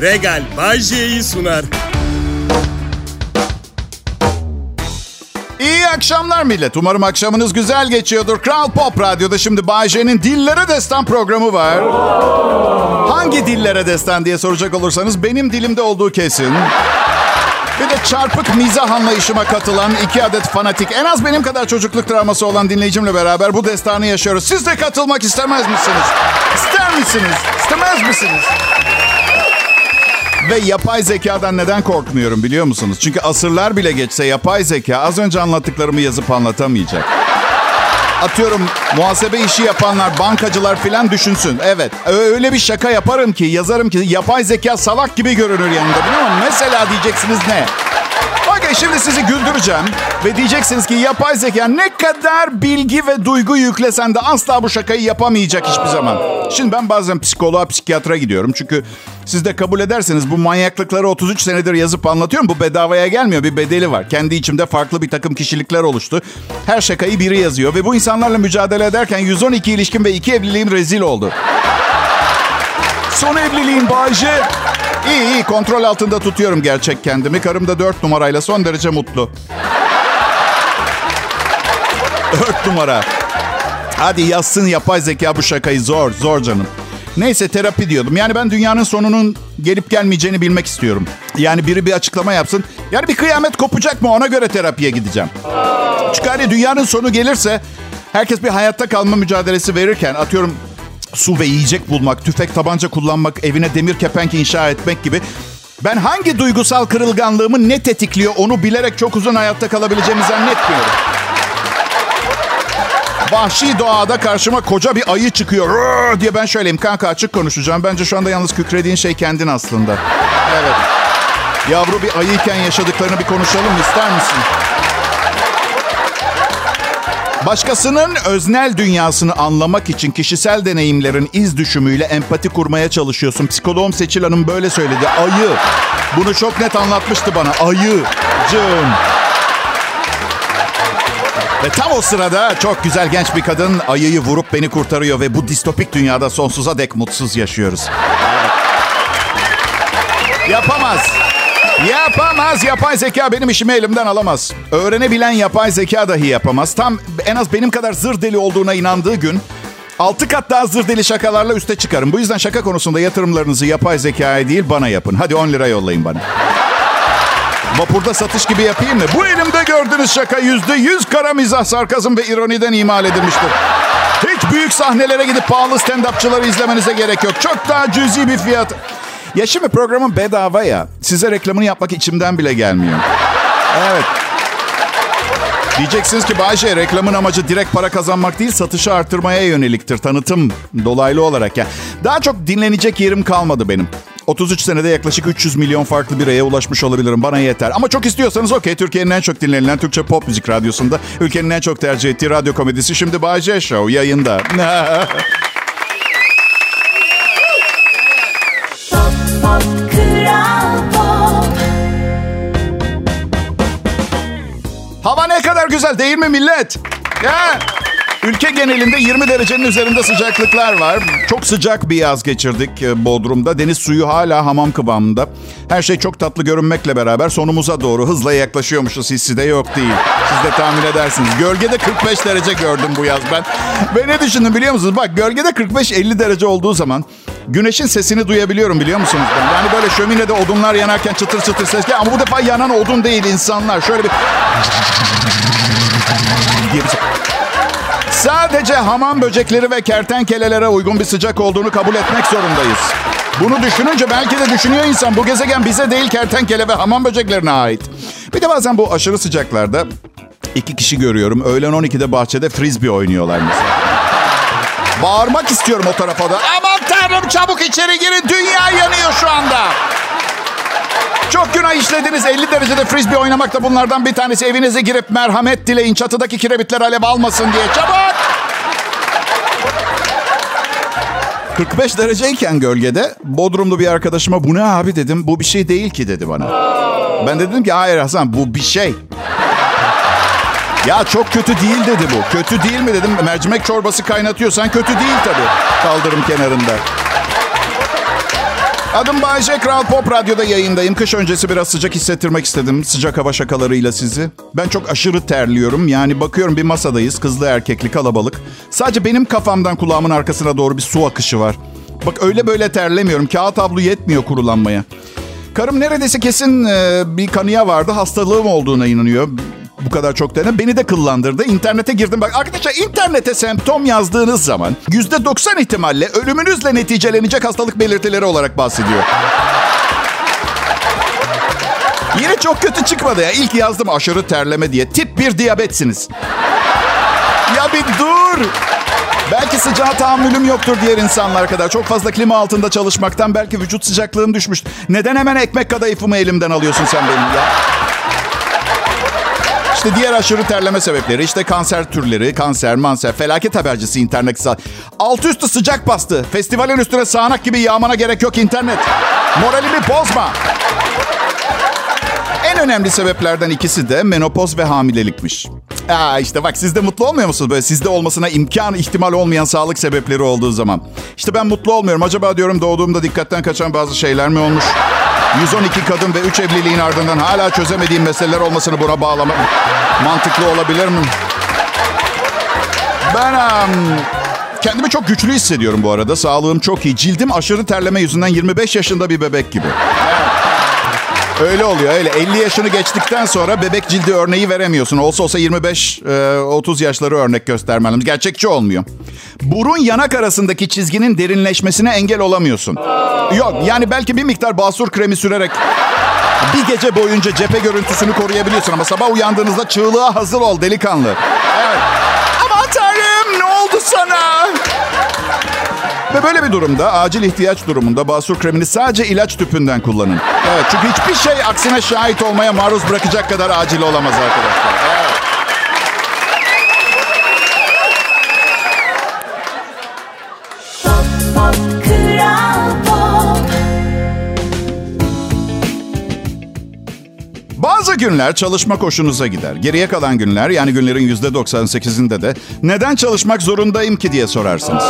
Regal Bajje'yi sunar. İyi akşamlar millet. Umarım akşamınız güzel geçiyordur. Kral Pop Radyo'da şimdi Bayce'nin Dillere Destan programı var. Hangi dillere destan diye soracak olursanız benim dilimde olduğu kesin. Bir de çarpık mizah anlayışıma katılan iki adet fanatik, en az benim kadar çocukluk travması olan dinleyicimle beraber bu destanı yaşıyoruz. Siz de katılmak istemez misiniz? İster misiniz? İstemez misiniz? Ve yapay zekadan neden korkmuyorum biliyor musunuz? Çünkü asırlar bile geçse yapay zeka az önce anlattıklarımı yazıp anlatamayacak. Atıyorum muhasebe işi yapanlar, bankacılar filan düşünsün. Evet öyle bir şaka yaparım ki yazarım ki yapay zeka salak gibi görünür yanında biliyor musun? Mesela diyeceksiniz ne? Okey şimdi sizi güldüreceğim ve diyeceksiniz ki yapay zeka ne kadar bilgi ve duygu yüklesen de asla bu şakayı yapamayacak hiçbir zaman. Şimdi ben bazen psikoloğa, psikiyatra gidiyorum çünkü siz de kabul ederseniz bu manyaklıkları 33 senedir yazıp anlatıyorum. Bu bedavaya gelmiyor bir bedeli var. Kendi içimde farklı bir takım kişilikler oluştu. Her şakayı biri yazıyor ve bu insanlarla mücadele ederken 112 ilişkim ve 2 evliliğim rezil oldu. Son evliliğim Bayce. İyi iyi kontrol altında tutuyorum gerçek kendimi. Karım da dört numarayla son derece mutlu. Dört numara. Hadi yazsın yapay zeka bu şakayı zor zor canım. Neyse terapi diyordum. Yani ben dünyanın sonunun gelip gelmeyeceğini bilmek istiyorum. Yani biri bir açıklama yapsın. Yani bir kıyamet kopacak mı ona göre terapiye gideceğim. Çünkü hani dünyanın sonu gelirse herkes bir hayatta kalma mücadelesi verirken atıyorum su ve yiyecek bulmak, tüfek tabanca kullanmak, evine demir kepenk inşa etmek gibi ben hangi duygusal kırılganlığımı ne tetikliyor onu bilerek çok uzun hayatta kalabileceğimi zannetmiyorum. Vahşi doğada karşıma koca bir ayı çıkıyor Rrr diye ben şöyleyim kanka açık konuşacağım. Bence şu anda yalnız kükrediğin şey kendin aslında. Evet. Yavru bir ayıyken yaşadıklarını bir konuşalım ister misin? Başkasının öznel dünyasını anlamak için kişisel deneyimlerin iz düşümüyle empati kurmaya çalışıyorsun. Psikoloğum Seçil Hanım böyle söyledi. Ayı. Bunu çok net anlatmıştı bana. Ayı. Cım. Ve tam o sırada çok güzel genç bir kadın ayıyı vurup beni kurtarıyor ve bu distopik dünyada sonsuza dek mutsuz yaşıyoruz. Yapamaz. Yapamaz. Yapay zeka benim işimi elimden alamaz. Öğrenebilen yapay zeka dahi yapamaz. Tam en az benim kadar zır deli olduğuna inandığı gün altı kat daha zır deli şakalarla üste çıkarım. Bu yüzden şaka konusunda yatırımlarınızı yapay zekaya değil bana yapın. Hadi 10 lira yollayın bana. Vapurda satış gibi yapayım mı? Bu elimde gördüğünüz şaka yüzde yüz kara mizah, sarkazm ve ironiden imal edilmiştir. Hiç büyük sahnelere gidip pahalı stand-upçıları izlemenize gerek yok. Çok daha cüzi bir fiyat. Ya şimdi programın bedava ya. Size reklamını yapmak içimden bile gelmiyor. Evet. Diyeceksiniz ki Bayşe reklamın amacı direkt para kazanmak değil satışı artırmaya yöneliktir. Tanıtım dolaylı olarak ya. Daha çok dinlenecek yerim kalmadı benim. 33 senede yaklaşık 300 milyon farklı bireye ulaşmış olabilirim. Bana yeter. Ama çok istiyorsanız okey. Türkiye'nin en çok dinlenilen Türkçe pop müzik radyosunda ülkenin en çok tercih ettiği radyo komedisi şimdi Bayce Show yayında. Hava ne kadar güzel değil mi millet? Ya. Ülke genelinde 20 derecenin üzerinde sıcaklıklar var. Çok sıcak bir yaz geçirdik e, Bodrum'da. Deniz suyu hala hamam kıvamında. Her şey çok tatlı görünmekle beraber sonumuza doğru hızla yaklaşıyormuşuz. Hissi de yok değil. Siz de tahmin edersiniz. Gölgede 45 derece gördüm bu yaz ben. Ve ne düşündüm biliyor musunuz? Bak gölgede 45-50 derece olduğu zaman güneşin sesini duyabiliyorum biliyor musunuz? Ben? Yani böyle şöminede odunlar yanarken çıtır çıtır ses geliyor. Ama bu defa yanan odun değil insanlar. Şöyle bir... diye bir şey. Sadece hamam böcekleri ve kertenkelelere uygun bir sıcak olduğunu kabul etmek zorundayız. Bunu düşününce belki de düşünüyor insan bu gezegen bize değil kertenkele ve hamam böceklerine ait. Bir de bazen bu aşırı sıcaklarda iki kişi görüyorum. Öğlen 12'de bahçede frisbee oynuyorlar mesela. Bağırmak istiyorum o tarafa da. Aman tanrım çabuk içeri girin dünya yanıyor şu anda. Çok günah işlediniz. 50 derecede frisbee oynamak da bunlardan bir tanesi. Evinize girip merhamet dileyin. Çatıdaki kirebitler alev almasın diye. Çabuk! 45 dereceyken gölgede Bodrumlu bir arkadaşıma bu ne abi dedim. Bu bir şey değil ki dedi bana. Ben de dedim ki hayır Hasan bu bir şey. Ya çok kötü değil dedi bu. Kötü değil mi dedim. Mercimek çorbası kaynatıyorsan kötü değil tabii. Kaldırım kenarında. Adım Bayece Kral Pop Radyo'da yayındayım. Kış öncesi biraz sıcak hissettirmek istedim. Sıcak hava şakalarıyla sizi. Ben çok aşırı terliyorum. Yani bakıyorum bir masadayız. Kızlı erkekli kalabalık. Sadece benim kafamdan kulağımın arkasına doğru bir su akışı var. Bak öyle böyle terlemiyorum. Kağıt havlu yetmiyor kurulanmaya. Karım neredeyse kesin bir kanıya vardı. Hastalığım olduğuna inanıyor. Bu kadar çok dene. Beni de kıllandırdı. İnternete girdim. Bak arkadaşlar internete semptom yazdığınız zaman %90 ihtimalle ölümünüzle neticelenecek hastalık belirtileri olarak bahsediyor. Yine çok kötü çıkmadı ya. İlk yazdım aşırı terleme diye. Tip 1 diyabetsiniz. Ya bir dur. Belki sıcağa tahammülüm yoktur diğer insanlar kadar. Çok fazla klima altında çalışmaktan belki vücut sıcaklığım düşmüş. Neden hemen ekmek kadayıfımı elimden alıyorsun sen benim ya? İşte diğer aşırı terleme sebepleri, işte kanser türleri, kanser, manser, felaket habercisi internet. Alt üstü sıcak bastı. Festivalin üstüne sağanak gibi yağmana gerek yok internet. Moralimi bozma. En önemli sebeplerden ikisi de menopoz ve hamilelikmiş. Aa işte bak siz de mutlu olmuyor musunuz? Böyle sizde olmasına imkan ihtimal olmayan sağlık sebepleri olduğu zaman. İşte ben mutlu olmuyorum. Acaba diyorum doğduğumda dikkatten kaçan bazı şeyler mi olmuş? 112 kadın ve 3 evliliğin ardından hala çözemediğim meseleler olmasını buna bağlamak mantıklı olabilir mi? Ben um, kendimi çok güçlü hissediyorum bu arada. Sağlığım çok iyi. Cildim aşırı terleme yüzünden 25 yaşında bir bebek gibi. Öyle oluyor öyle. 50 yaşını geçtikten sonra bebek cildi örneği veremiyorsun. Olsa olsa 25-30 yaşları örnek göstermeliyiz. Gerçekçi olmuyor. Burun yanak arasındaki çizginin derinleşmesine engel olamıyorsun. Yok yani belki bir miktar basur kremi sürerek bir gece boyunca cephe görüntüsünü koruyabiliyorsun. Ama sabah uyandığınızda çığlığa hazır ol delikanlı. Evet. Aman tanrım ne oldu sana? Ve böyle bir durumda acil ihtiyaç durumunda basur kremini sadece ilaç tüpünden kullanın. Evet çünkü hiçbir şey aksine şahit olmaya maruz bırakacak kadar acil olamaz arkadaşlar. Evet. Bazı günler çalışmak hoşunuza gider. Geriye kalan günler yani günlerin %98'inde de neden çalışmak zorundayım ki diye sorarsınız.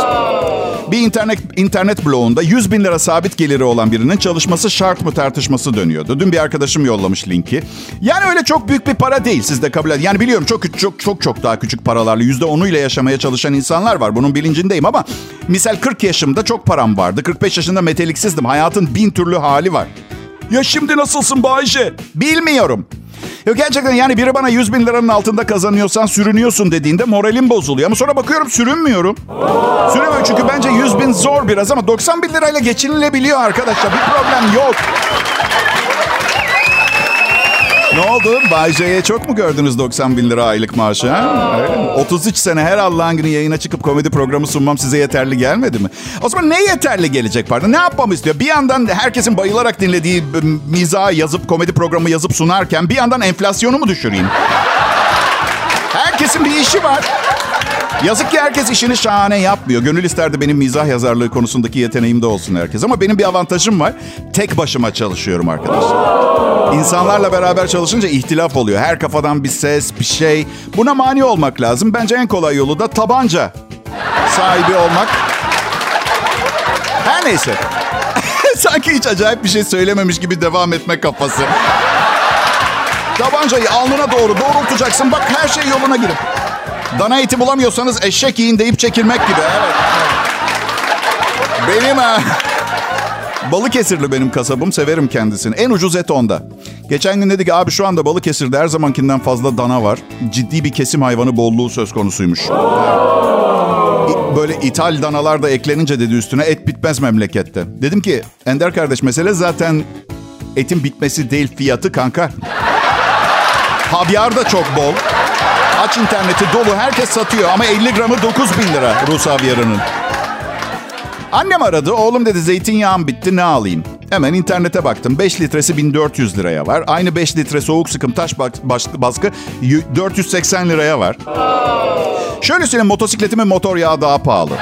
Bir internet internet bloğunda 100 bin lira sabit geliri olan birinin çalışması şart mı tartışması dönüyordu. Dün bir arkadaşım yollamış linki. Yani öyle çok büyük bir para değil siz de kabul edin. Yani biliyorum çok çok çok çok daha küçük paralarla %10'uyla yaşamaya çalışan insanlar var. Bunun bilincindeyim ama misal 40 yaşımda çok param vardı. 45 yaşında meteliksizdim. Hayatın bin türlü hali var. Ya şimdi nasılsın Bayşe? Bilmiyorum. Yok gerçekten yani biri bana 100 bin liranın altında kazanıyorsan sürünüyorsun dediğinde moralim bozuluyor. Ama sonra bakıyorum sürünmüyorum. Sürünmüyorum çünkü bence 100 bin zor biraz ama 90 bin lirayla geçinilebiliyor arkadaşlar. Bir problem yok. Ne oldu? Bay J'ye çok mu gördünüz 90 bin lira aylık maaşı? Ha? 33 sene her Allah'ın günü yayına çıkıp komedi programı sunmam size yeterli gelmedi mi? O zaman ne yeterli gelecek pardon? Ne yapmamı istiyor? Bir yandan herkesin bayılarak dinlediği mizah yazıp komedi programı yazıp sunarken bir yandan enflasyonu mu düşüreyim? Herkesin bir işi var. Yazık ki herkes işini şahane yapmıyor. Gönül isterdi benim mizah yazarlığı konusundaki yeteneğim de olsun herkes. Ama benim bir avantajım var. Tek başıma çalışıyorum arkadaşlar. İnsanlarla beraber çalışınca ihtilaf oluyor. Her kafadan bir ses, bir şey. Buna mani olmak lazım. Bence en kolay yolu da tabanca sahibi olmak. Her neyse. Sanki hiç acayip bir şey söylememiş gibi devam etme kafası. Tabancayı alnına doğru doğrultacaksın. Bak her şey yoluna girip. Dana eti bulamıyorsanız eşek yiyin deyip çekilmek gibi. Evet. Benim ha. Balıkesirli benim kasabım. Severim kendisini. En ucuz et onda. Geçen gün dedi ki abi şu anda Balıkesir'de her zamankinden fazla dana var. Ciddi bir kesim hayvanı bolluğu söz konusuymuş. Böyle ithal danalar da eklenince dedi üstüne et bitmez memlekette. Dedim ki Ender kardeş mesele zaten etin bitmesi değil fiyatı kanka. Havyar da çok bol. Aç interneti dolu herkes satıyor ama 50 gramı 9 bin lira Rus havyarının. Annem aradı. Oğlum dedi zeytinyağım bitti ne alayım? Hemen internete baktım. 5 litresi 1400 liraya var. Aynı 5 litre soğuk sıkım taş baskı 480 liraya var. Şöyle söyleyeyim motosikletimin motor yağı daha pahalı.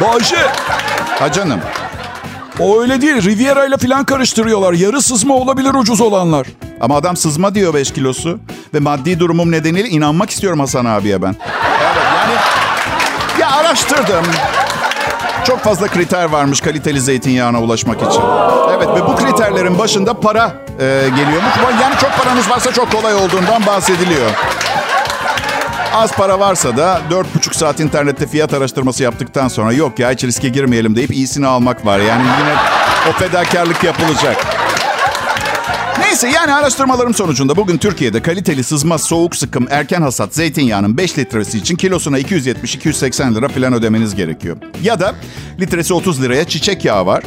Bayşe. Ha canım. O öyle değil. Riviera ile falan karıştırıyorlar. Yarı sızma olabilir ucuz olanlar. Ama adam sızma diyor 5 kilosu. Ve maddi durumum nedeniyle inanmak istiyorum Hasan abiye ben. Evet yani ya araştırdım. Çok fazla kriter varmış kaliteli zeytinyağına ulaşmak için. Evet ve bu kriterlerin başında para e, geliyormuş. Yani çok paranız varsa çok kolay olduğundan bahsediliyor. Az para varsa da 4,5 saat internette fiyat araştırması yaptıktan sonra yok ya hiç riske girmeyelim deyip iyisini almak var. Yani yine o fedakarlık yapılacak. Neyse yani araştırmalarım sonucunda bugün Türkiye'de kaliteli sızma soğuk sıkım erken hasat zeytinyağının 5 litresi için kilosuna 270-280 lira falan ödemeniz gerekiyor. Ya da litresi 30 liraya çiçek yağı var.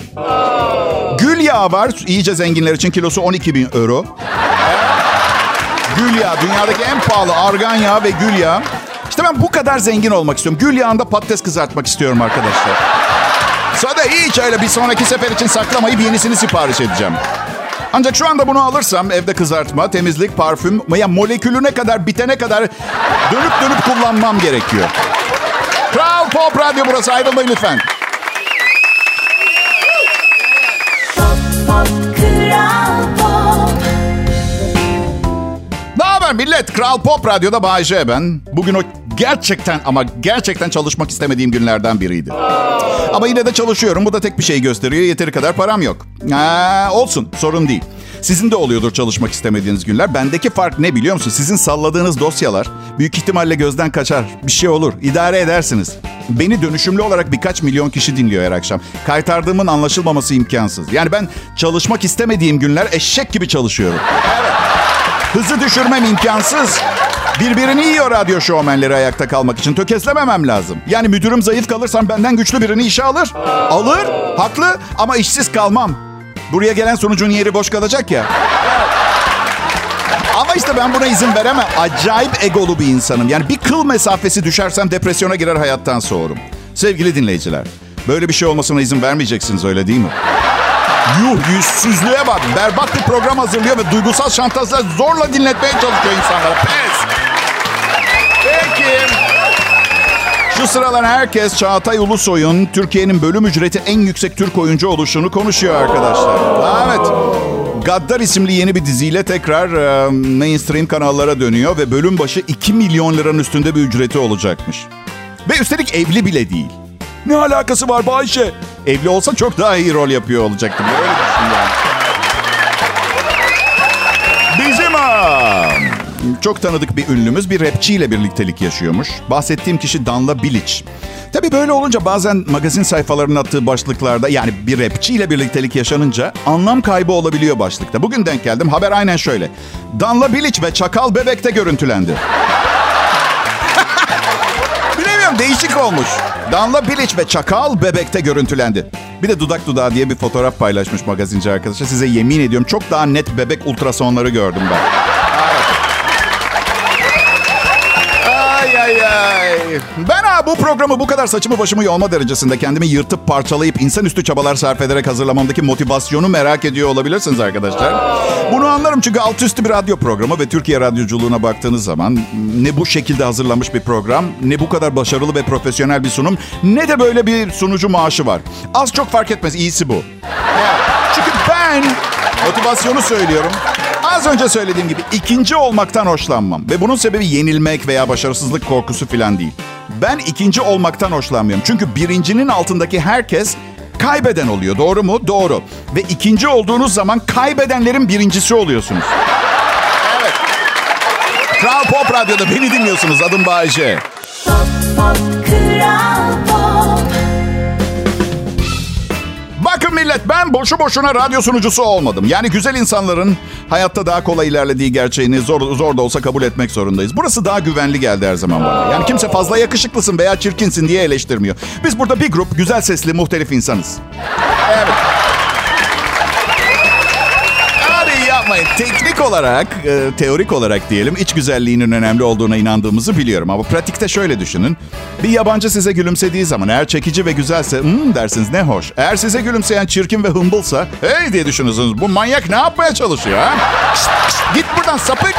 Gül yağı var. İyice zenginler için kilosu 12 bin euro. Gül yağı. Dünyadaki en pahalı argan yağı ve gül yağı. İşte ben bu kadar zengin olmak istiyorum. Gül yağında patates kızartmak istiyorum arkadaşlar. Sonra da hiç öyle bir sonraki sefer için saklamayıp yenisini sipariş edeceğim. Ancak şu anda bunu alırsam evde kızartma, temizlik, parfüm veya molekülüne kadar bitene kadar dönüp dönüp kullanmam gerekiyor. Kral Pop Radyo burası ayrılmayın lütfen. Haber millet? Kral Pop Radyo'da Bayece ben. Bugün o gerçekten ama gerçekten çalışmak istemediğim günlerden biriydi. Ama yine de çalışıyorum. Bu da tek bir şey gösteriyor. Yeteri kadar param yok. Ha, olsun sorun değil. Sizin de oluyordur çalışmak istemediğiniz günler. Bendeki fark ne biliyor musun? Sizin salladığınız dosyalar büyük ihtimalle gözden kaçar. Bir şey olur. İdare edersiniz. Beni dönüşümlü olarak birkaç milyon kişi dinliyor her akşam. Kaytardığımın anlaşılmaması imkansız. Yani ben çalışmak istemediğim günler eşek gibi çalışıyorum. Evet. Hızı düşürmem imkansız. Birbirini yiyor radyo şovmenleri ayakta kalmak için. Tökezlememem lazım. Yani müdürüm zayıf kalırsam benden güçlü birini işe alır. Alır, haklı ama işsiz kalmam. Buraya gelen sonucun yeri boş kalacak ya. Ama işte ben buna izin veremem. Acayip egolu bir insanım. Yani bir kıl mesafesi düşersem depresyona girer hayattan soğurum. Sevgili dinleyiciler, böyle bir şey olmasına izin vermeyeceksiniz öyle değil mi? Yuh yüzsüzlüğe bak. Berbat bir program hazırlıyor ve duygusal şantajla zorla dinletmeye çalışıyor insanlara. Pes. Peki. Şu sıralar herkes Çağatay Ulusoy'un Türkiye'nin bölüm ücreti en yüksek Türk oyuncu oluşunu konuşuyor arkadaşlar. Evet. Gaddar isimli yeni bir diziyle tekrar e, mainstream kanallara dönüyor ve bölüm başı 2 milyon liranın üstünde bir ücreti olacakmış. Ve üstelik evli bile değil. Ne alakası var Bayşe? Evli olsa çok daha iyi rol yapıyor olacaktım. Yani. Bizim aa, çok tanıdık bir ünlümüz bir rapçiyle birliktelik yaşıyormuş. Bahsettiğim kişi Danla Bilic. Tabii böyle olunca bazen magazin sayfalarının attığı başlıklarda yani bir rapçiyle birliktelik yaşanınca anlam kaybı olabiliyor başlıkta. Bugün denk geldim. Haber aynen şöyle. Danla Bilic ve Çakal Bebek'te görüntülendi. Bilemiyorum değişik olmuş. Danla Bilic ve Çakal Bebek'te görüntülendi. Bir de dudak dudağı diye bir fotoğraf paylaşmış magazinci arkadaşlar. Size yemin ediyorum çok daha net bebek ultrasonları gördüm ben. Ay. Ben ha bu programı bu kadar saçımı başımı yolma derecesinde kendimi yırtıp parçalayıp insanüstü çabalar sarf ederek hazırlamamdaki motivasyonu merak ediyor olabilirsiniz arkadaşlar. Bunu anlarım çünkü alt üstü bir radyo programı ve Türkiye radyoculuğuna baktığınız zaman ne bu şekilde hazırlanmış bir program, ne bu kadar başarılı ve profesyonel bir sunum, ne de böyle bir sunucu maaşı var. Az çok fark etmez, iyisi bu. Çünkü ben motivasyonu söylüyorum. Az önce söylediğim gibi ikinci olmaktan hoşlanmam. Ve bunun sebebi yenilmek veya başarısızlık korkusu falan değil. Ben ikinci olmaktan hoşlanmıyorum. Çünkü birincinin altındaki herkes kaybeden oluyor. Doğru mu? Doğru. Ve ikinci olduğunuz zaman kaybedenlerin birincisi oluyorsunuz. Evet. Kral Pop Radyo'da beni dinliyorsunuz. Adım Bayece. Pop, pop, kral millet ben boşu boşuna radyo sunucusu olmadım. Yani güzel insanların hayatta daha kolay ilerlediği gerçeğini zor, zor da olsa kabul etmek zorundayız. Burası daha güvenli geldi her zaman bana. Yani kimse fazla yakışıklısın veya çirkinsin diye eleştirmiyor. Biz burada bir grup güzel sesli muhtelif insanız. Evet. Yapmayın. Teknik olarak, e, teorik olarak diyelim iç güzelliğinin önemli olduğuna inandığımızı biliyorum. Ama pratikte şöyle düşünün. Bir yabancı size gülümsediği zaman eğer çekici ve güzelse hmm dersiniz ne hoş. Eğer size gülümseyen çirkin ve hımbılsa hey diye düşünürsünüz. Bu manyak ne yapmaya çalışıyor ha? Şşt, şşt, git buradan sapık.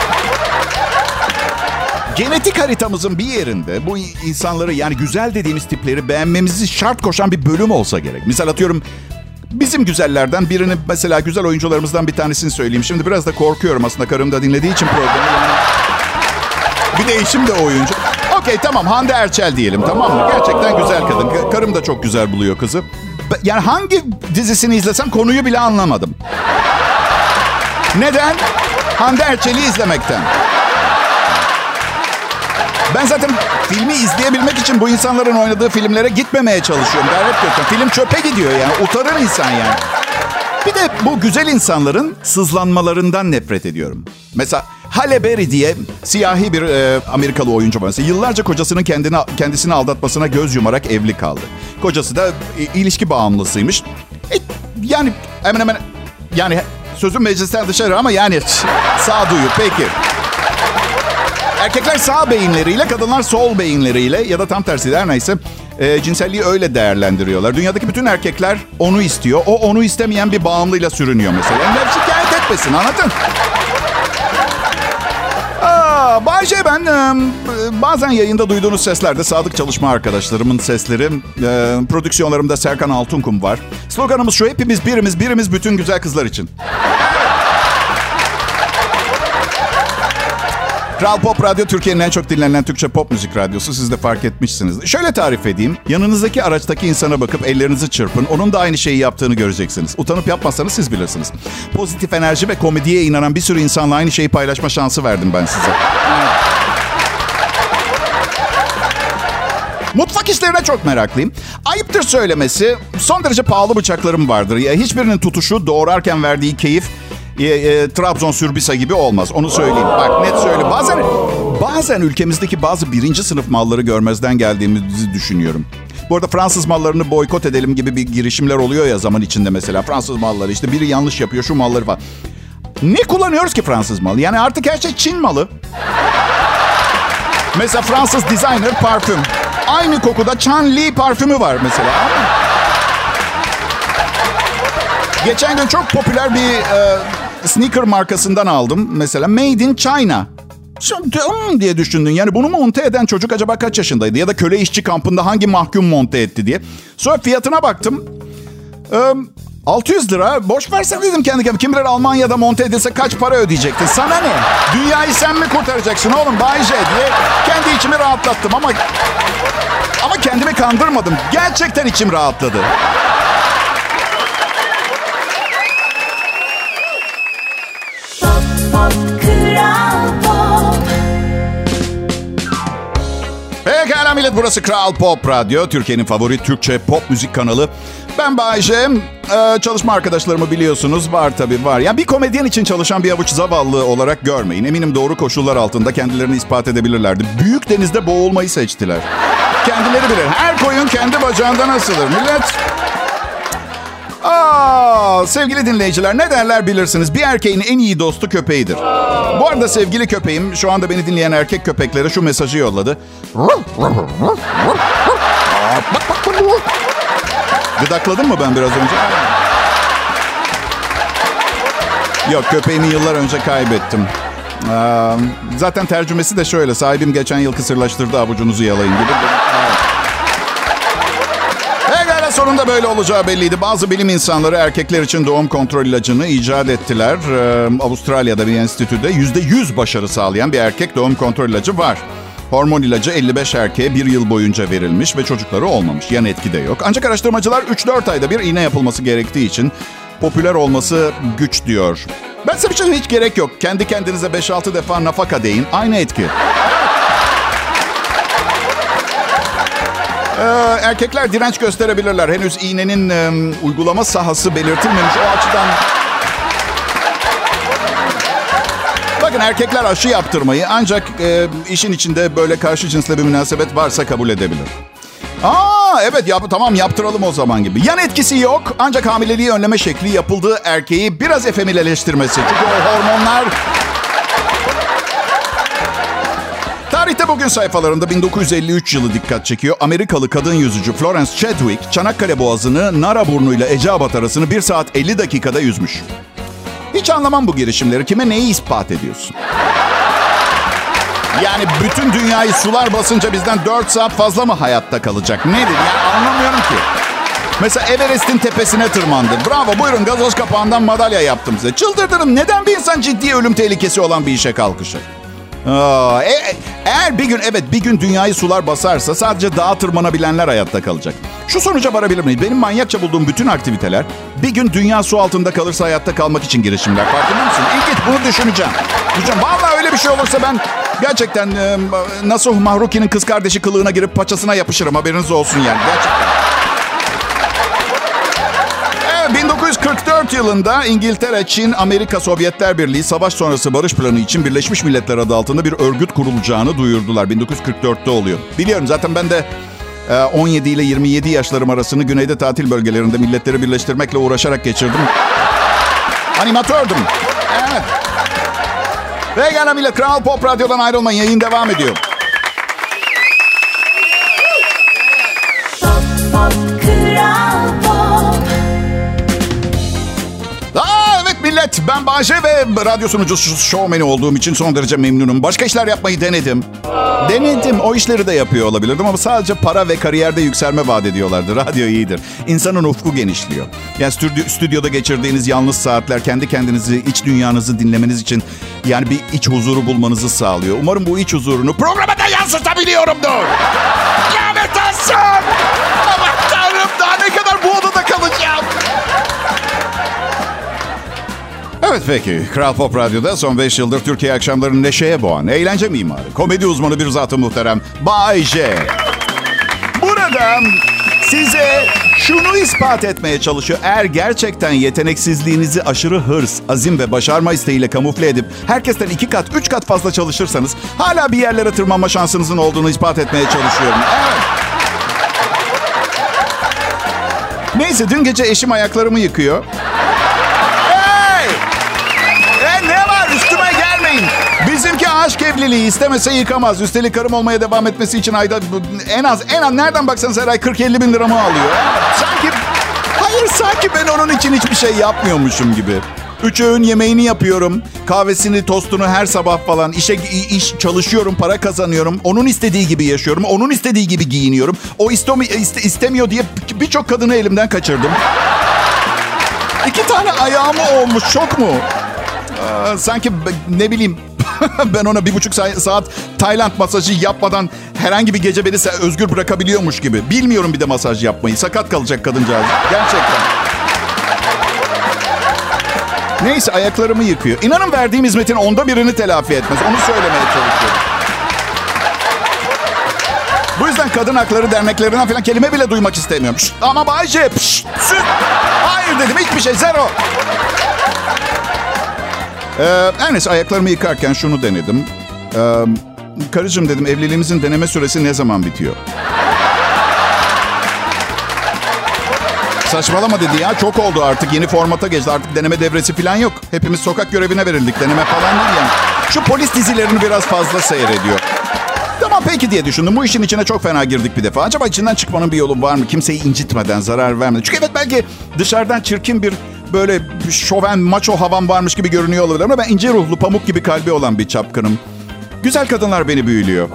Genetik haritamızın bir yerinde bu insanları yani güzel dediğimiz tipleri beğenmemizi şart koşan bir bölüm olsa gerek. Misal atıyorum Bizim güzellerden birini mesela güzel oyuncularımızdan bir tanesini söyleyeyim. Şimdi biraz da korkuyorum aslında karım da dinlediği için programı. Bir de eşim de oyuncu. Okey tamam Hande Erçel diyelim tamam mı? Gerçekten güzel kadın. Ka- Karım da çok güzel buluyor kızı. Yani hangi dizisini izlesem konuyu bile anlamadım. Neden? Hande Erçel'i izlemekten. Ben zaten filmi izleyebilmek için bu insanların oynadığı filmlere gitmemeye çalışıyorum. Gayret götürüyorum. Film çöpe gidiyor yani. Utanır insan yani. Bir de bu güzel insanların sızlanmalarından nefret ediyorum. Mesela Halle Berry diye siyahi bir e, Amerikalı oyuncu var. Mesela yıllarca kocasının kendini kendisini aldatmasına göz yumarak evli kaldı. Kocası da e, ilişki bağımlısıymış. E, yani hemen hemen yani sözüm meclisten dışarı ama yani sağduyu peki. Erkekler sağ beyinleriyle, kadınlar sol beyinleriyle ya da tam tersi her neyse e, cinselliği öyle değerlendiriyorlar. Dünyadaki bütün erkekler onu istiyor. O onu istemeyen bir bağımlıyla sürünüyor mesela. Yani şikayet etmesin anladın? Aa, Bayce ben e, bazen yayında duyduğunuz seslerde sadık çalışma arkadaşlarımın sesleri. E, prodüksiyonlarımda Serkan Altunkum var. Sloganımız şu hepimiz birimiz birimiz bütün güzel kızlar için. Kral Pop Radyo Türkiye'nin en çok dinlenen Türkçe pop müzik radyosu. Siz de fark etmişsiniz. Şöyle tarif edeyim. Yanınızdaki araçtaki insana bakıp ellerinizi çırpın. Onun da aynı şeyi yaptığını göreceksiniz. Utanıp yapmazsanız siz bilirsiniz. Pozitif enerji ve komediye inanan bir sürü insanla aynı şeyi paylaşma şansı verdim ben size. Mutfak işlerine çok meraklıyım. Ayıptır söylemesi son derece pahalı bıçaklarım vardır. Ya hiçbirinin tutuşu doğrarken verdiği keyif e, e, Trabzon sürbisa gibi olmaz. Onu söyleyeyim. Bak net söyle. Bazen bazen ülkemizdeki bazı birinci sınıf malları görmezden geldiğimizi düşünüyorum. Bu arada Fransız mallarını boykot edelim gibi bir girişimler oluyor ya zaman içinde mesela. Fransız malları işte biri yanlış yapıyor şu malları falan. Ne kullanıyoruz ki Fransız malı? Yani artık her şey Çin malı. Mesela Fransız designer parfüm. Aynı kokuda Chan Li parfümü var mesela. Geçen gün çok popüler bir e, sneaker markasından aldım. Mesela Made in China. Şimdi hmm diye düşündün. Yani bunu monte eden çocuk acaba kaç yaşındaydı? Ya da köle işçi kampında hangi mahkum monte etti diye. Sonra fiyatına baktım. Ee, 600 lira. Boş versen dedim kendi kendime. Kim bilir Almanya'da monte edilse kaç para ödeyecektin? Sana ne? Dünyayı sen mi kurtaracaksın oğlum? Bay J diye kendi içimi rahatlattım ama... Ama kendimi kandırmadım. Gerçekten içim rahatladı. Pekala millet burası Kral Pop Radyo. Türkiye'nin favori Türkçe pop müzik kanalı. Ben Bayece. Ee, çalışma arkadaşlarımı biliyorsunuz. Var tabii var. Ya bir komedyen için çalışan bir avuç zavallı olarak görmeyin. Eminim doğru koşullar altında kendilerini ispat edebilirlerdi. Büyük denizde boğulmayı seçtiler. Kendileri bilir. Her koyun kendi bacağından asılır. Millet Aa, sevgili dinleyiciler ne derler bilirsiniz. Bir erkeğin en iyi dostu köpeğidir. Bu arada sevgili köpeğim şu anda beni dinleyen erkek köpeklere şu mesajı yolladı. Gıdakladım mı ben biraz önce? Yok köpeğimi yıllar önce kaybettim. Aa, zaten tercümesi de şöyle. Sahibim geçen yıl kısırlaştırdı avucunuzu yalayın gibi. Pekala sonunda böyle olacağı belliydi. Bazı bilim insanları erkekler için doğum kontrol ilacını icat ettiler. Ee, Avustralya'da bir enstitüde %100 başarı sağlayan bir erkek doğum kontrol ilacı var. Hormon ilacı 55 erkeğe bir yıl boyunca verilmiş ve çocukları olmamış. Yan etki de yok. Ancak araştırmacılar 3-4 ayda bir iğne yapılması gerektiği için popüler olması güç diyor. Ben size bir şey hiç gerek yok. Kendi kendinize 5-6 defa nafaka deyin. Aynı etki. Ee, erkekler direnç gösterebilirler. Henüz iğnenin e, uygulama sahası belirtilmemiş. O açıdan... Bakın erkekler aşı yaptırmayı ancak e, işin içinde böyle karşı cinsle bir münasebet varsa kabul edebilir. Aa evet yap, tamam yaptıralım o zaman gibi. Yan etkisi yok ancak hamileliği önleme şekli yapıldığı erkeği biraz efemileleştirmesi. Çünkü o hormonlar bugün sayfalarında 1953 yılı dikkat çekiyor. Amerikalı kadın yüzücü Florence Chadwick, Çanakkale Boğazı'nı Naraburnu ile Eceabat arasını 1 saat 50 dakikada yüzmüş. Hiç anlamam bu girişimleri. Kime neyi ispat ediyorsun? Yani bütün dünyayı sular basınca bizden 4 saat fazla mı hayatta kalacak? Nedir? Yani anlamıyorum ki. Mesela Everest'in tepesine tırmandı. Bravo buyurun gazoz kapağından madalya yaptım size. Çıldırdırım. Neden bir insan ciddi ölüm tehlikesi olan bir işe kalkışır? E- eğer bir gün evet bir gün dünyayı sular basarsa sadece dağa tırmanabilenler hayatta kalacak. Şu sonuca varabilir miyiz? Benim manyakça bulduğum bütün aktiviteler bir gün dünya su altında kalırsa hayatta kalmak için girişimler. Farkında mısın? İlginç bunu düşüneceğim. Düşüneceğim. Vallahi öyle bir şey olursa ben gerçekten e, Nasuh Mahruki'nin kız kardeşi kılığına girip paçasına yapışırım. Haberiniz olsun yani. Gerçekten. 1944 yılında İngiltere, Çin, Amerika, Sovyetler Birliği savaş sonrası barış planı için Birleşmiş Milletler adı altında bir örgüt kurulacağını duyurdular. 1944'te oluyor. Biliyorum zaten ben de e, 17 ile 27 yaşlarım arasını güneyde tatil bölgelerinde milletleri birleştirmekle uğraşarak geçirdim. Animatördüm. Evet. Ve ile Kral Pop Radyo'dan ayrılmayın. Yayın devam ediyor. Millet ben Bahçe ve radyo sunucusu şovmeni olduğum için son derece memnunum. Başka işler yapmayı denedim. Denedim. O işleri de yapıyor olabilirdim ama sadece para ve kariyerde yükselme vaat ediyorlardı. Radyo iyidir. İnsanın ufku genişliyor. Yani stüdyo, stüdyoda geçirdiğiniz yalnız saatler kendi kendinizi, iç dünyanızı dinlemeniz için yani bir iç huzuru bulmanızı sağlıyor. Umarım bu iç huzurunu programa da yansıtabiliyorumdur. Lanet olsun! Aman tanrım daha ne kadar bu Evet peki. Kral Pop Radyo'da son 5 yıldır Türkiye akşamlarını neşeye boğan, eğlence mimarı, komedi uzmanı bir zatı muhterem Bay J. Burada size şunu ispat etmeye çalışıyor. Eğer gerçekten yeteneksizliğinizi aşırı hırs, azim ve başarma isteğiyle kamufle edip herkesten iki kat, üç kat fazla çalışırsanız hala bir yerlere tırmanma şansınızın olduğunu ispat etmeye çalışıyorum. Evet. Neyse dün gece eşim ayaklarımı yıkıyor. Aşk evliliği istemese yıkamaz. Üstelik karım olmaya devam etmesi için ayda en az en az nereden baksanız her ay 40-50 bin liramı alıyor. Sanki hayır sanki ben onun için hiçbir şey yapmıyormuşum gibi. Üç öğün yemeğini yapıyorum. Kahvesini, tostunu her sabah falan. İşe iş çalışıyorum, para kazanıyorum. Onun istediği gibi yaşıyorum. Onun istediği gibi giyiniyorum. O istemi, iste, istemiyor diye birçok kadını elimden kaçırdım. İki tane ayağımı olmuş. Çok mu? Aa, sanki ne bileyim ben ona bir buçuk sa- saat Tayland masajı yapmadan herhangi bir gece beni özgür bırakabiliyormuş gibi. Bilmiyorum bir de masaj yapmayı. Sakat kalacak kadıncağız. Gerçekten. Neyse ayaklarımı yıkıyor. İnanın verdiğim hizmetin onda birini telafi etmez. Onu söylemeye çalışıyorum. Bu yüzden kadın hakları derneklerinden falan kelime bile duymak istemiyorum. Şşt, ama Bayce, pşt, süt. Hayır dedim hiçbir şey zero. Ee, her neyse ayaklarımı yıkarken şunu denedim. Ee, karıcığım dedim evliliğimizin deneme süresi ne zaman bitiyor? Saçmalama dedi ya çok oldu artık yeni formata geçti artık deneme devresi falan yok. Hepimiz sokak görevine verildik deneme falan değil yani. Şu polis dizilerini biraz fazla seyrediyor. Tamam peki diye düşündüm. Bu işin içine çok fena girdik bir defa. Acaba içinden çıkmanın bir yolu var mı? Kimseyi incitmeden, zarar vermeden. Çünkü evet belki dışarıdan çirkin bir böyle şoven, maço havam varmış gibi görünüyor olabilir ama ben ince ruhlu, pamuk gibi kalbi olan bir çapkınım. Güzel kadınlar beni büyülüyor.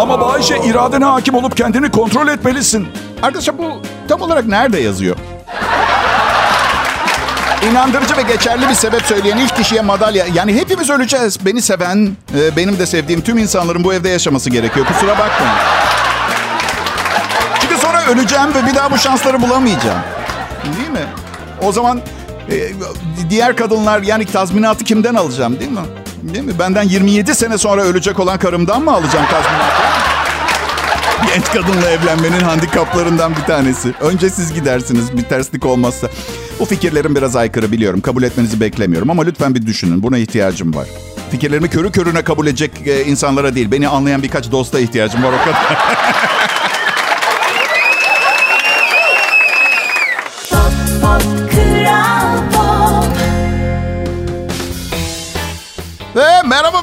Ama Bayşe iradene hakim olup kendini kontrol etmelisin. Arkadaşlar bu tam olarak nerede yazıyor? İnandırıcı ve geçerli bir sebep söyleyen ilk kişiye madalya. Yani hepimiz öleceğiz. Beni seven, e, benim de sevdiğim tüm insanların bu evde yaşaması gerekiyor. Kusura bakmayın. Çünkü sonra öleceğim ve bir daha bu şansları bulamayacağım. Değil mi? O zaman e, diğer kadınlar yani tazminatı kimden alacağım değil mi? Değil mi? Benden 27 sene sonra ölecek olan karımdan mı alacağım tazminatı? Genç kadınla evlenmenin handikaplarından bir tanesi. Önce siz gidersiniz bir terslik olmazsa. Bu fikirlerim biraz aykırı biliyorum. Kabul etmenizi beklemiyorum ama lütfen bir düşünün. Buna ihtiyacım var. Fikirlerimi körü körüne kabul edecek e, insanlara değil. Beni anlayan birkaç dosta ihtiyacım var o kadar.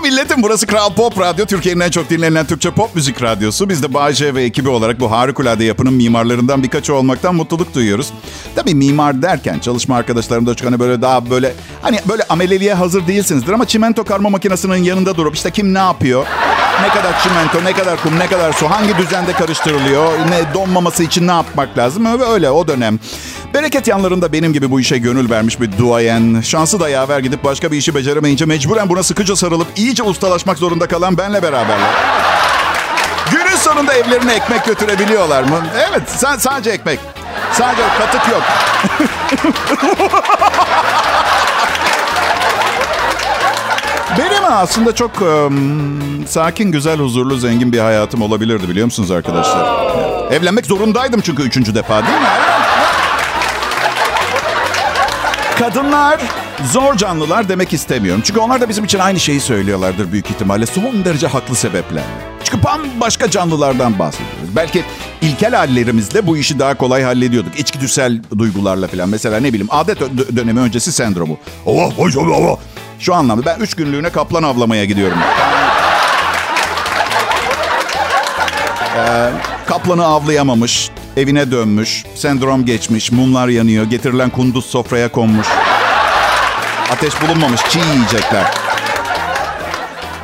milletim. Burası Kral Pop Radyo. Türkiye'nin en çok dinlenen Türkçe pop müzik radyosu. Biz de Bağcay ve ekibi olarak bu harikulade yapının mimarlarından birkaçı olmaktan mutluluk duyuyoruz. Tabii mimar derken çalışma arkadaşlarım da çok hani böyle daha böyle hani böyle ameleliğe hazır değilsinizdir ama çimento karma makinesinin yanında durup işte kim ne yapıyor? Ne kadar çimento, ne kadar kum, ne kadar su, hangi düzende karıştırılıyor, ne donmaması için ne yapmak lazım? Öyle, o dönem. Bereket yanlarında benim gibi bu işe gönül vermiş bir duayen, şansı da yaver gidip başka bir işi beceremeyince mecburen buna sıkıca sarılıp iyice ustalaşmak zorunda kalan benle beraberler. Günün sonunda evlerine ekmek götürebiliyorlar mı? Evet, sa- sadece ekmek. Sadece katık yok. Benim aslında çok ım, sakin, güzel, huzurlu, zengin bir hayatım olabilirdi biliyor musunuz arkadaşlar? Evlenmek zorundaydım çünkü üçüncü defa değil mi? Kadınlar zor canlılar demek istemiyorum. Çünkü onlar da bizim için aynı şeyi söylüyorlardır büyük ihtimalle. Son derece haklı sebeplerle. Çünkü bambaşka canlılardan bahsediyoruz. Belki ilkel hallerimizle bu işi daha kolay hallediyorduk. İçgüdüsel duygularla falan. Mesela ne bileyim adet dö- dönemi öncesi sendromu. Oh, oh, oh. Şu anlamda ben üç günlüğüne kaplan avlamaya gidiyorum. Ee, kaplanı avlayamamış, evine dönmüş, sendrom geçmiş, mumlar yanıyor, getirilen kunduz sofraya konmuş. Ateş bulunmamış, çiğ yiyecekler.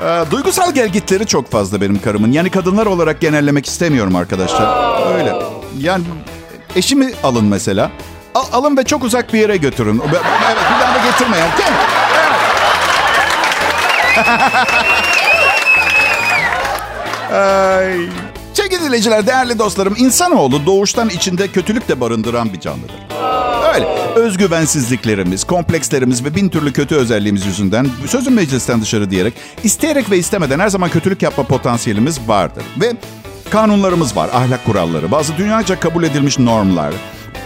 Ee, duygusal gelgitleri çok fazla benim karımın. Yani kadınlar olarak genellemek istemiyorum arkadaşlar. Öyle. Yani eşimi alın mesela. Al- alın ve çok uzak bir yere götürün. Evet, bir daha da getirmeyin. okey? Evet. Ay. Sevgili dinleyiciler, değerli dostlarım, insanoğlu doğuştan içinde kötülük de barındıran bir canlıdır. Öyle. Özgüvensizliklerimiz, komplekslerimiz ve bin türlü kötü özelliğimiz yüzünden sözün meclisten dışarı diyerek isteyerek ve istemeden her zaman kötülük yapma potansiyelimiz vardır. Ve kanunlarımız var, ahlak kuralları, bazı dünyaca kabul edilmiş normlar.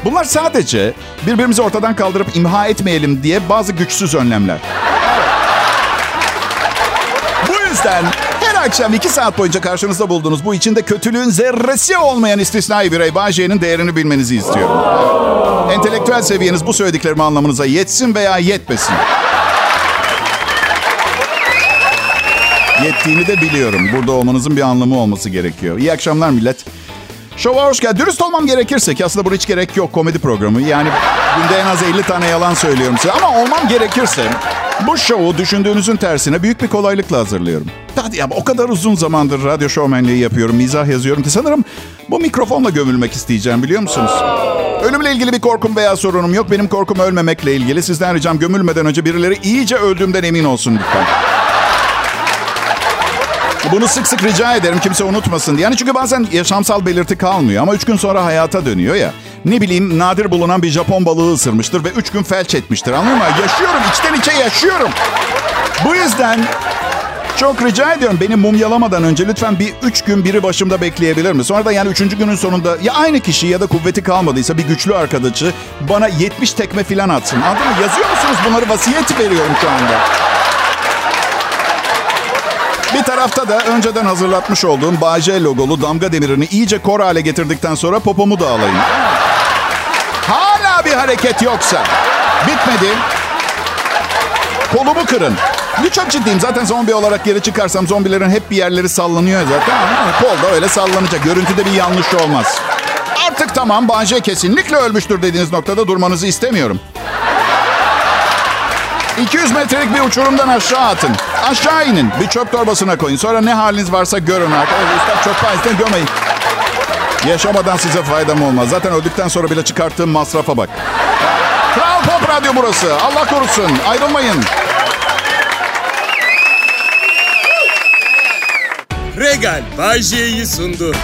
Bunlar sadece birbirimizi ortadan kaldırıp imha etmeyelim diye bazı güçsüz önlemler. Bu yüzden akşam iki saat boyunca karşınızda bulduğunuz bu içinde kötülüğün zerresi olmayan istisnai birey Bayce'nin değerini bilmenizi istiyorum. Entelektüel seviyeniz bu söylediklerimi anlamınıza yetsin veya yetmesin. Yettiğini de biliyorum. Burada olmanızın bir anlamı olması gerekiyor. İyi akşamlar millet. Şova hoş geldin. Dürüst olmam gerekirse ki aslında buna hiç gerek yok komedi programı. Yani günde en az 50 tane yalan söylüyorum size. Ama olmam gerekirse bu şovu düşündüğünüzün tersine büyük bir kolaylıkla hazırlıyorum. Hadi ya o kadar uzun zamandır radyo şovmenliği yapıyorum, mizah yazıyorum ki sanırım bu mikrofonla gömülmek isteyeceğim biliyor musunuz? Ölümle ilgili bir korkum veya sorunum yok. Benim korkum ölmemekle ilgili. Sizden ricam gömülmeden önce birileri iyice öldüğümden emin olsun lütfen. Bunu sık sık rica ederim kimse unutmasın. Yani çünkü bazen yaşamsal belirti kalmıyor ama üç gün sonra hayata dönüyor ya. Ne bileyim nadir bulunan bir Japon balığı ısırmıştır ve üç gün felç etmiştir anladın mı? Yaşıyorum içten içe yaşıyorum. Bu yüzden çok rica ediyorum beni mumyalamadan önce lütfen bir üç gün biri başımda bekleyebilir mi? Sonra da yani üçüncü günün sonunda ya aynı kişi ya da kuvveti kalmadıysa bir güçlü arkadaşı bana 70 tekme filan atsın. Anladın mı? Yazıyor musunuz bunları vasiyet veriyorum şu anda. Bir tarafta da önceden hazırlatmış olduğum Bağcay logolu damga demirini iyice kor hale getirdikten sonra popomu da alayım. Hala bir hareket yoksa. Bitmedi. Kolumu kırın. Bu çok ciddiyim. Zaten zombi olarak geri çıkarsam zombilerin hep bir yerleri sallanıyor zaten. Kol da öyle sallanacak. Görüntüde bir yanlış olmaz. Artık tamam Bağcay kesinlikle ölmüştür dediğiniz noktada durmanızı istemiyorum. 200 metrelik bir uçurumdan aşağı atın. Aşağı inin. Bir çöp torbasına koyun. Sonra ne haliniz varsa görün arkadaşlar. Üstten çöp tanesine gömeyin. Yaşamadan size faydam olmaz. Zaten öldükten sonra bile çıkarttığım masrafa bak. Kral Pop Radyo burası. Allah korusun. Ayrılmayın. Regal Bay J'yi sundu.